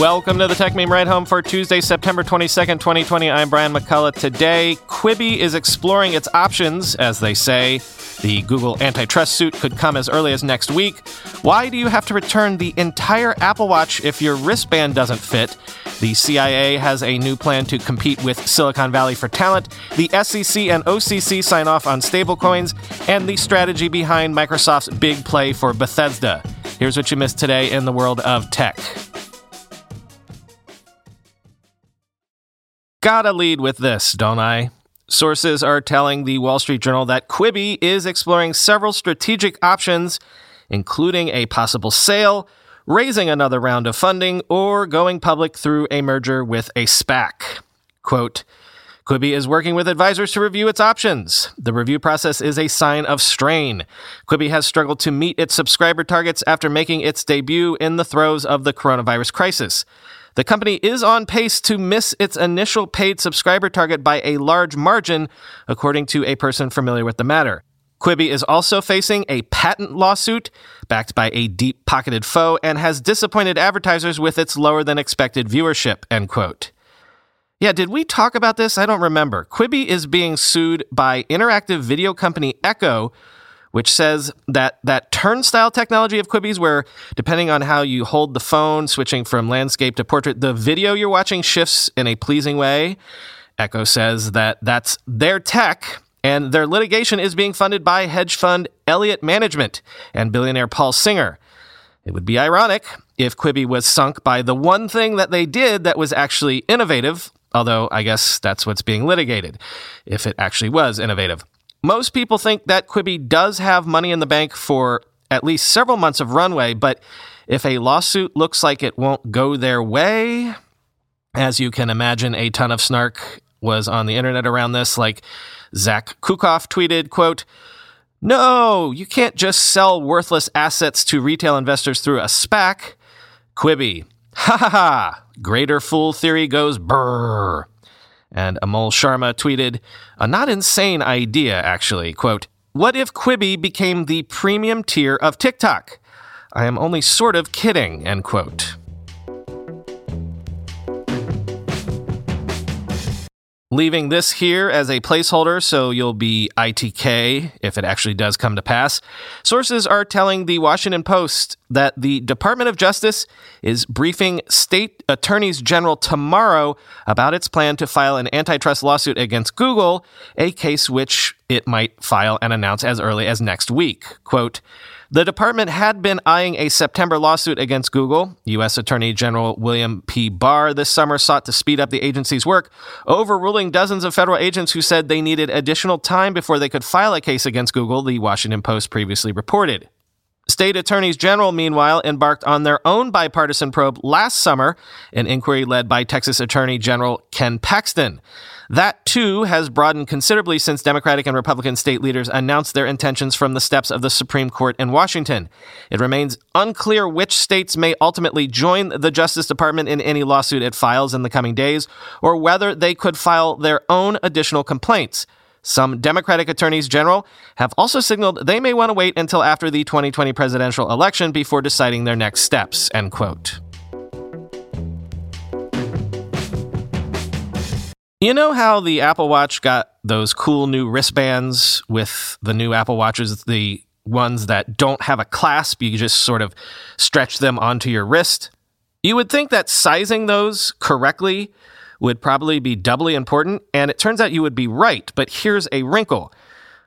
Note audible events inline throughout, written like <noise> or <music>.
Welcome to the Techmeme Ride Home for Tuesday, September 22nd, 2020. I'm Brian McCullough. Today, Quibi is exploring its options, as they say. The Google antitrust suit could come as early as next week. Why do you have to return the entire Apple Watch if your wristband doesn't fit? The CIA has a new plan to compete with Silicon Valley for talent. The SEC and OCC sign off on stablecoins, and the strategy behind Microsoft's big play for Bethesda. Here's what you missed today in the world of tech. Gotta lead with this, don't I? Sources are telling the Wall Street Journal that Quibi is exploring several strategic options, including a possible sale, raising another round of funding, or going public through a merger with a SPAC. Quote, Quibi is working with advisors to review its options. The review process is a sign of strain. Quibi has struggled to meet its subscriber targets after making its debut in the throes of the coronavirus crisis. The company is on pace to miss its initial paid subscriber target by a large margin, according to a person familiar with the matter. Quibi is also facing a patent lawsuit backed by a deep pocketed foe and has disappointed advertisers with its lower than expected viewership, end quote. Yeah, did we talk about this? I don't remember. Quibi is being sued by interactive video company Eko which says that that Turnstyle technology of Quibi's, where depending on how you hold the phone, switching from landscape to portrait, the video you're watching shifts in a pleasing way. Eko says that that's their tech, and their litigation is being funded by hedge fund Elliott Management and billionaire Paul Singer. It would be ironic if Quibi was sunk by the one thing that they did that was actually innovative, although I guess that's what's being litigated, if it actually was innovative. Most people think that Quibi does have money in the bank for at least several months of runway, but if a lawsuit looks like it won't go their way, as you can imagine, a ton of snark was on the internet around this. Like Zach Kukoff tweeted, quote, No, you can't just sell worthless assets to retail investors through a SPAC. Quibi, ha ha ha, greater fool theory goes brrr. And Amol Sharma tweeted, a not insane idea, actually. Quote, What if Quibi became the premium tier of TikTok? I am only sort of kidding, end quote. Leaving this here as a placeholder so you'll be ITK if it actually does come to pass. Sources are telling the Washington Post that the Department of Justice is briefing state attorneys general tomorrow about its plan to file an antitrust lawsuit against Google, a case which it might file and announce as early as next week. Quote, the department had been eyeing a September lawsuit against Google. U.S. Attorney General William P. Barr this summer sought to speed up the agency's work, overruling dozens of federal agents who said they needed additional time before they could file a case against Google, the Washington Post previously reported. State attorneys general, meanwhile, embarked on their own bipartisan probe last summer, an inquiry led by Texas Attorney General Ken Paxton. That, too, has broadened considerably since Democratic and Republican state leaders announced their intentions from the steps of the Supreme Court in Washington. It remains unclear which states may ultimately join the Justice Department in any lawsuit it files in the coming days, or whether they could file their own additional complaints. Some Democratic attorneys general have also signaled they may want to wait until after the 2020 presidential election before deciding their next steps, end quote. You know how the Apple Watch got those cool new wristbands with the new Apple Watches, the ones that don't have a clasp, you just sort of stretch them onto your wrist? You would think that sizing those correctly would probably be doubly important, and it turns out you would be right, but here's a wrinkle.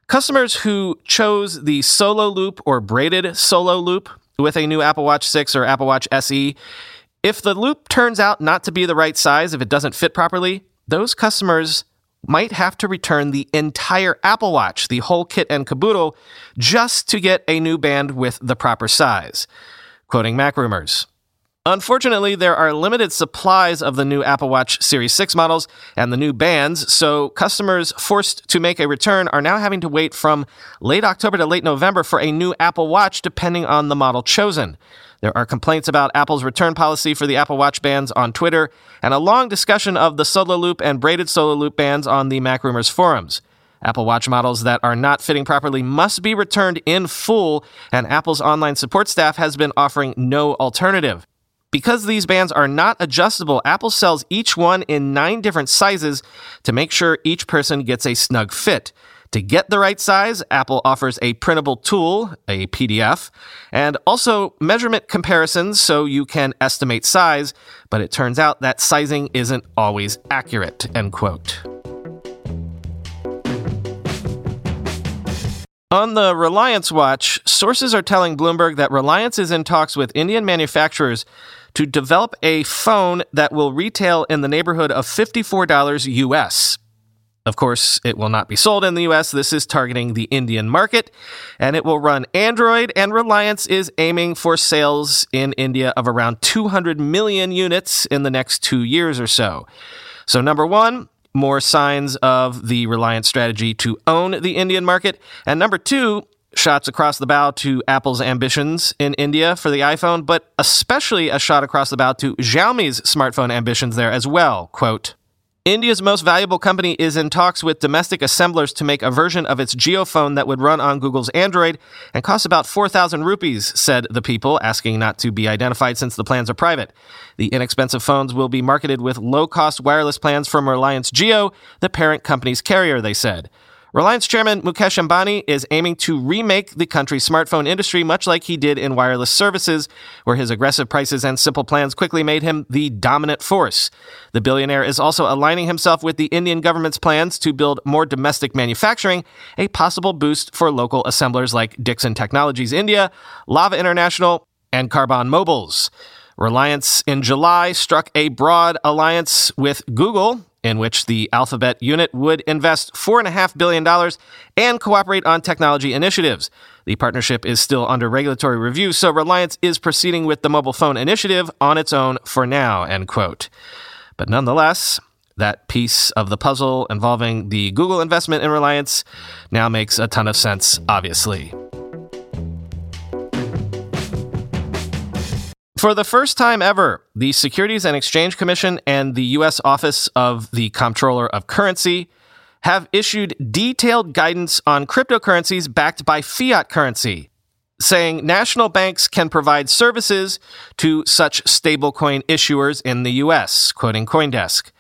Customers who chose the solo loop or braided solo loop with a new Apple Watch 6 or Apple Watch SE, if the loop turns out not to be the right size, if it doesn't fit properly, those customers might have to return the entire Apple Watch, the whole kit and caboodle, just to get a new band with the proper size. quoting MacRumors. Unfortunately, there are limited supplies of the new Apple Watch Series 6 models and the new bands, so customers forced to make a return are now having to wait from late October to late November for a new Apple Watch, depending on the model chosen. There are complaints about Apple's return policy for the Apple Watch bands on Twitter, and a long discussion of the Solo Loop and braided Solo Loop bands on the MacRumors forums. Apple Watch models that are not fitting properly must be returned in full, and Apple's online support staff has been offering no alternative. Because these bands are not adjustable, Apple sells each one in nine different sizes to make sure each person gets a snug fit. To get the right size, Apple offers a printable tool, a PDF, and also measurement comparisons so you can estimate size, but it turns out that sizing isn't always accurate, end quote. On the Reliance watch, sources are telling Bloomberg that Reliance is in talks with Indian manufacturers to develop a phone that will retail in the neighborhood of $54 US. Of course, it will not be sold in the US. This is targeting the Indian market, and it will run Android. And Reliance is aiming for sales in India of around 200 million units in the next two years or so. So, number one, more signs of the Reliance strategy to own the Indian market. And number two, shots across the bow to Apple's ambitions in India for the iPhone, but especially a shot across the bow to Xiaomi's smartphone ambitions there as well. Quote, India's most valuable company is in talks with domestic assemblers to make a version of its JioPhone that would run on Google's Android and cost about 4,000 rupees, said the people, asking not to be identified since the plans are private. The inexpensive phones will be marketed with low cost wireless plans from Reliance Jio, the parent company's carrier, they said. Reliance chairman Mukesh Ambani is aiming to remake the country's smartphone industry much like he did in wireless services, where his aggressive prices and simple plans quickly made him the dominant force. The billionaire is also aligning himself with the Indian government's plans to build more domestic manufacturing, a possible boost for local assemblers like Dixon Technologies India, Lava International, and Karbonn Mobiles. Reliance in July struck a broad alliance with Google in which the Alphabet unit would invest $4.5 billion and cooperate on technology initiatives. The partnership is still under regulatory review, so Reliance is proceeding with the mobile phone initiative on its own for now, end quote. But nonetheless, that piece of the puzzle involving the Google investment in Reliance now makes a ton of sense, obviously. For the first time ever, the Securities and Exchange Commission and the U.S. Office of the Comptroller of Currency have issued detailed guidance on cryptocurrencies backed by fiat currency, saying national banks can provide services to such stablecoin issuers in the U.S., quoting Coindesk.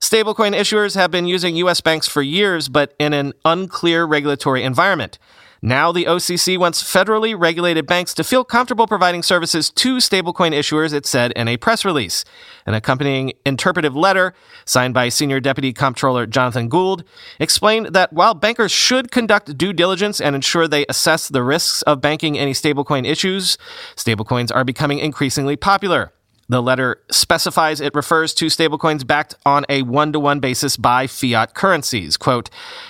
Stablecoin issuers have been using U.S. banks for years, but in an unclear regulatory environment. Now, the OCC wants federally regulated banks to feel comfortable providing services to stablecoin issuers, it said in a press release. An accompanying interpretive letter, signed by Senior Deputy Comptroller Jonathan Gould, explained that while bankers should conduct due diligence and ensure they assess the risks of banking any stablecoin issues, stablecoins are becoming increasingly popular. The letter specifies it refers to stablecoins backed on a one to one basis by fiat currencies. Quote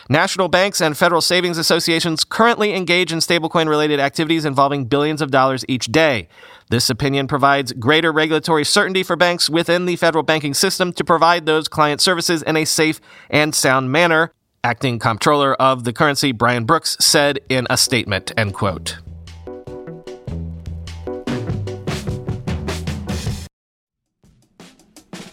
National banks and federal savings associations currently engage in stablecoin related activities involving billions of dollars each day. This opinion provides greater regulatory certainty for banks within the federal banking system to provide those client services in a safe and sound manner. Acting comptroller of the currency, Brian Brooks, said in a statement, end quote.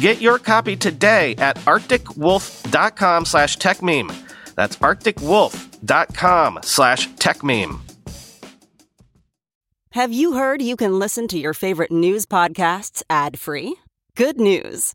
Get your copy today at arcticwolf.com slash techmeme. That's arcticwolf.com slash techmeme. Have you heard you can listen to your favorite news podcasts ad-free? Good news.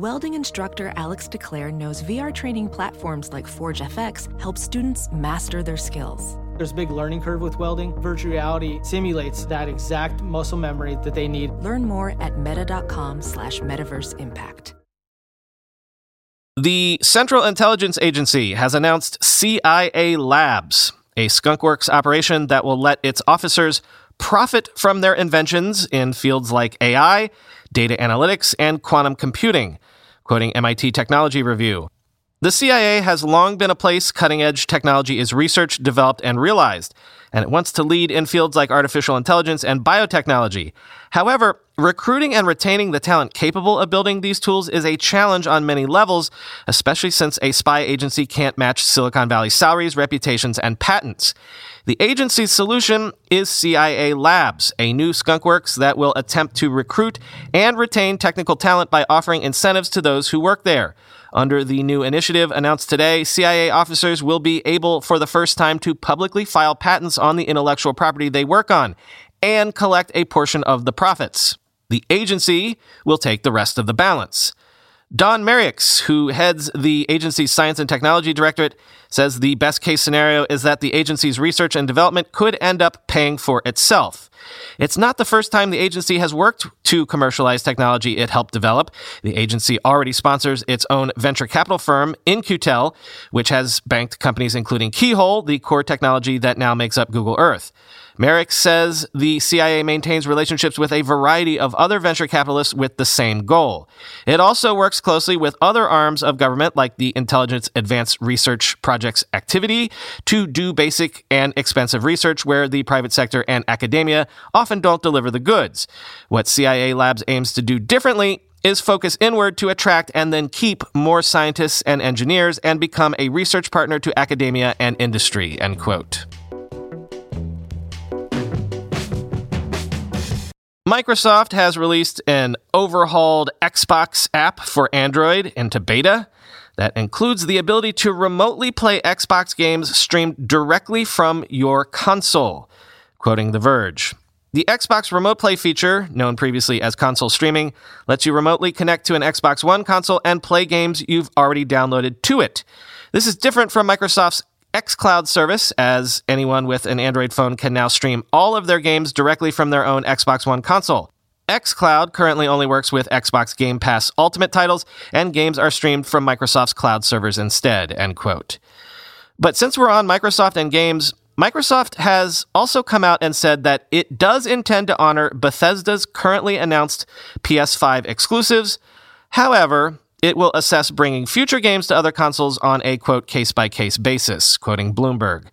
Welding instructor Alex DeClaire knows VR training platforms like Forge FX help students master their skills. There's a big learning curve with welding. Virtual reality simulates that exact muscle memory that they need. Learn more at meta.com slash metaverse impact. The Central Intelligence Agency has announced CIA Labs, a skunkworks operation that will let its officers profit from their inventions in fields like AI, data analytics, and quantum computing, quoting MIT Technology Review. The CIA has long been a place cutting edge technology is researched, developed, and realized, and it wants to lead in fields like artificial intelligence and biotechnology. However, recruiting and retaining the talent capable of building these tools is a challenge on many levels, especially since a spy agency can't match Silicon Valley salaries, reputations, and patents. The agency's solution is CIA Labs, a new skunkworks that will attempt to recruit and retain technical talent by offering incentives to those who work there. Under the new initiative announced today, CIA officers will be able for the first time to publicly file patents on the intellectual property they work on and collect a portion of the profits. The agency will take the rest of the balance. Dawn Meyerriecks, who heads the agency's Science and Technology Directorate, says the best case scenario is that the agency's research and development could end up paying for itself. It's not the first time the agency has worked to commercialize technology it helped develop. The agency already sponsors its own venture capital firm, In-Q-Tel, which has banked companies including Keyhole, the core technology that now makes up Google Earth. Meyerriecks says the CIA maintains relationships with a variety of other venture capitalists with the same goal. It also works closely with other arms of government like the Intelligence Advanced Research Projects Activity to do basic and expensive research where the private sector and academia often don't deliver the goods. What CIA Labs aims to do differently is focus inward to attract and then keep more scientists and engineers and become a research partner to academia and industry, end quote. Microsoft has released an overhauled Xbox app for Android into beta that includes the ability to remotely play Xbox games streamed directly from your console. Quoting The Verge. The Xbox Remote Play feature, known previously as console streaming, lets you remotely connect to an Xbox One console and play games you've already downloaded to it. This is different from Microsoft's xCloud service, as anyone with an Android phone can now stream all of their games directly from their own Xbox One console. xCloud currently only works with Xbox Game Pass Ultimate titles, and games are streamed from Microsoft's cloud servers instead, end quote. But since we're on Microsoft and games, Microsoft has also come out and said that it does intend to honor Bethesda's currently announced PS5 exclusives. However, it will assess bringing future games to other consoles on a quote case by case basis, quoting Bloomberg.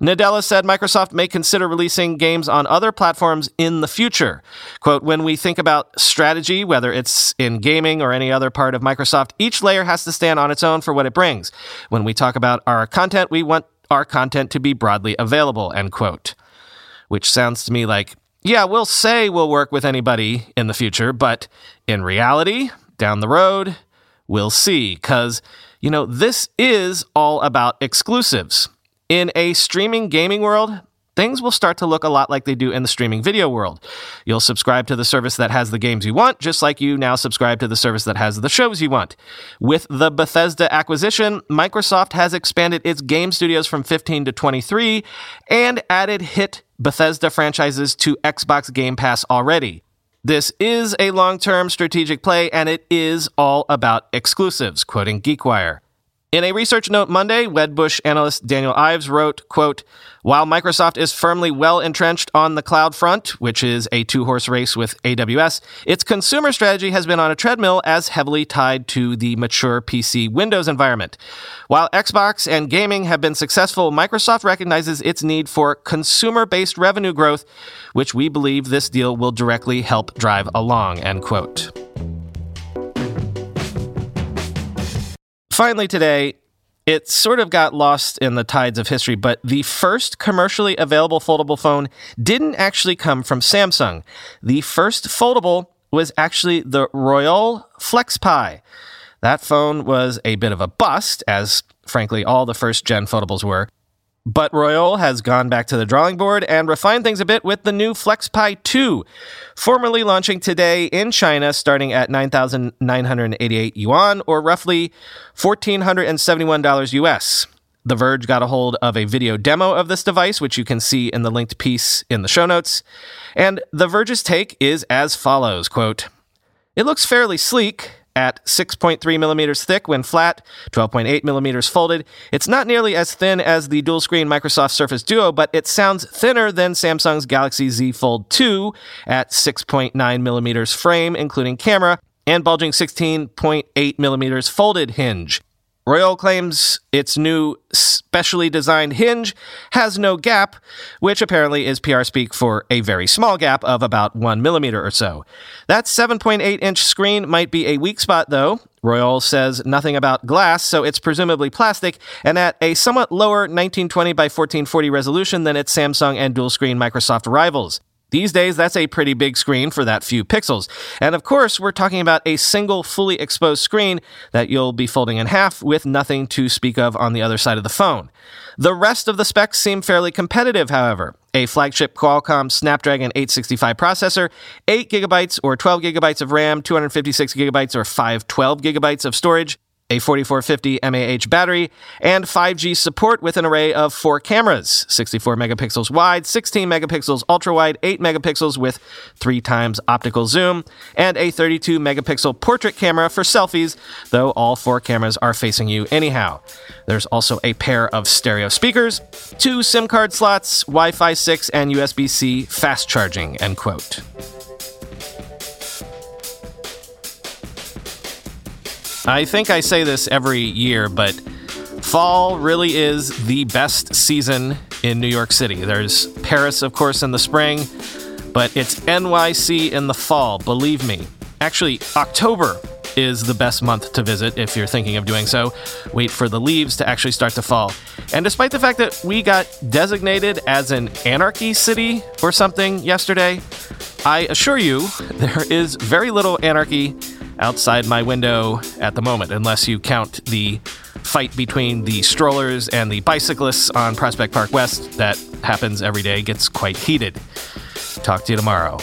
Nadella said Microsoft may consider releasing games on other platforms in the future. Quote, when we think about strategy, whether it's in gaming or any other part of Microsoft, each layer has to stand on its own for what it brings. When we talk about our content, we want our content to be broadly available, end quote. Which sounds to me like, yeah, we'll say we'll work with anybody in the future, but in reality, down the road, we'll see. Because, you know, this is all about exclusives. In a streaming gaming world, things will start to look a lot like they do in the streaming video world. You'll subscribe to the service that has the games you want, just like you now subscribe to the service that has the shows you want. With the Bethesda acquisition, Microsoft has expanded its game studios from 15 to 23 and added hit Bethesda franchises to Xbox Game Pass already. This is a long term strategic play, and it is all about exclusives, quoting GeekWire. In a research note Monday, Wedbush analyst Daniel Ives wrote, quote, While Microsoft is firmly well entrenched on the cloud front, which is a two-horse race with AWS, its consumer strategy has been on a treadmill as heavily tied to the mature PC Windows environment. While Xbox and gaming have been successful, Microsoft recognizes its need for consumer-based revenue growth, which we believe this deal will directly help drive along, end quote. Finally, today, it sort of got lost in the tides of history, but the first commercially available foldable phone didn't actually come from Samsung. The first foldable was actually the Royole FlexPai. That phone was a bit of a bust, as frankly all the first gen foldables were. But Royole has gone back to the drawing board and refined things a bit with the new FlexPai 2, formally launching today in China starting at 9,988 yuan or roughly $1,471 US. The Verge got a hold of a video demo of this device, which you can see in the linked piece in the show notes. And The Verge's take is as follows quote, It looks fairly sleek, at 6.3 millimeters thick when flat, 12.8 millimeters folded. It's not nearly as thin as the dual screen Microsoft Surface Duo, but it sounds thinner than Samsung's Galaxy Z Fold 2 at 6.9 millimeters frame, including camera, and bulging 16.8 millimeters folded hinge. Royole claims its new specially designed hinge has no gap, which apparently is PR speak for a very small gap of about one millimeter or so. That 7.8 inch screen might be a weak spot, though. Royole says nothing about glass, so it's presumably plastic, and at a somewhat lower 1920 by 1440 resolution than its Samsung and dual screen Microsoft rivals. These days, that's a pretty big screen for that few pixels. And of course, we're talking about a single fully exposed screen that you'll be folding in half with nothing to speak of on the other side of the phone. The rest of the specs seem fairly competitive, however. A flagship Qualcomm Snapdragon 865 processor, 8 gigabytes or 12 gigabytes of RAM, 256 gigabytes or 512 gigabytes of storage, a 4450 mAh battery, and 5G support with an array of four cameras 64 megapixels wide, 16 megapixels ultra wide, 8 megapixels with three times optical zoom, and a 32 megapixel portrait camera for selfies, though all four cameras are facing you anyhow. There's also a pair of stereo speakers, two SIM card slots, Wi Fi 6, and USB C fast charging, end quote. I think I say this every year, but fall really is the best season in New York City. There's Paris, of course, in the spring, but it's NYC in the fall, believe me. Actually, October is the best month to visit if you're thinking of doing so. Wait for the leaves to actually start to fall. And despite the fact that we got designated as an anarchy city or something yesterday, I assure you <laughs> there is very little anarchy outside my window at the moment, unless you count the fight between the strollers and the bicyclists on Prospect Park West that happens every day, gets quite heated. Talk to you tomorrow.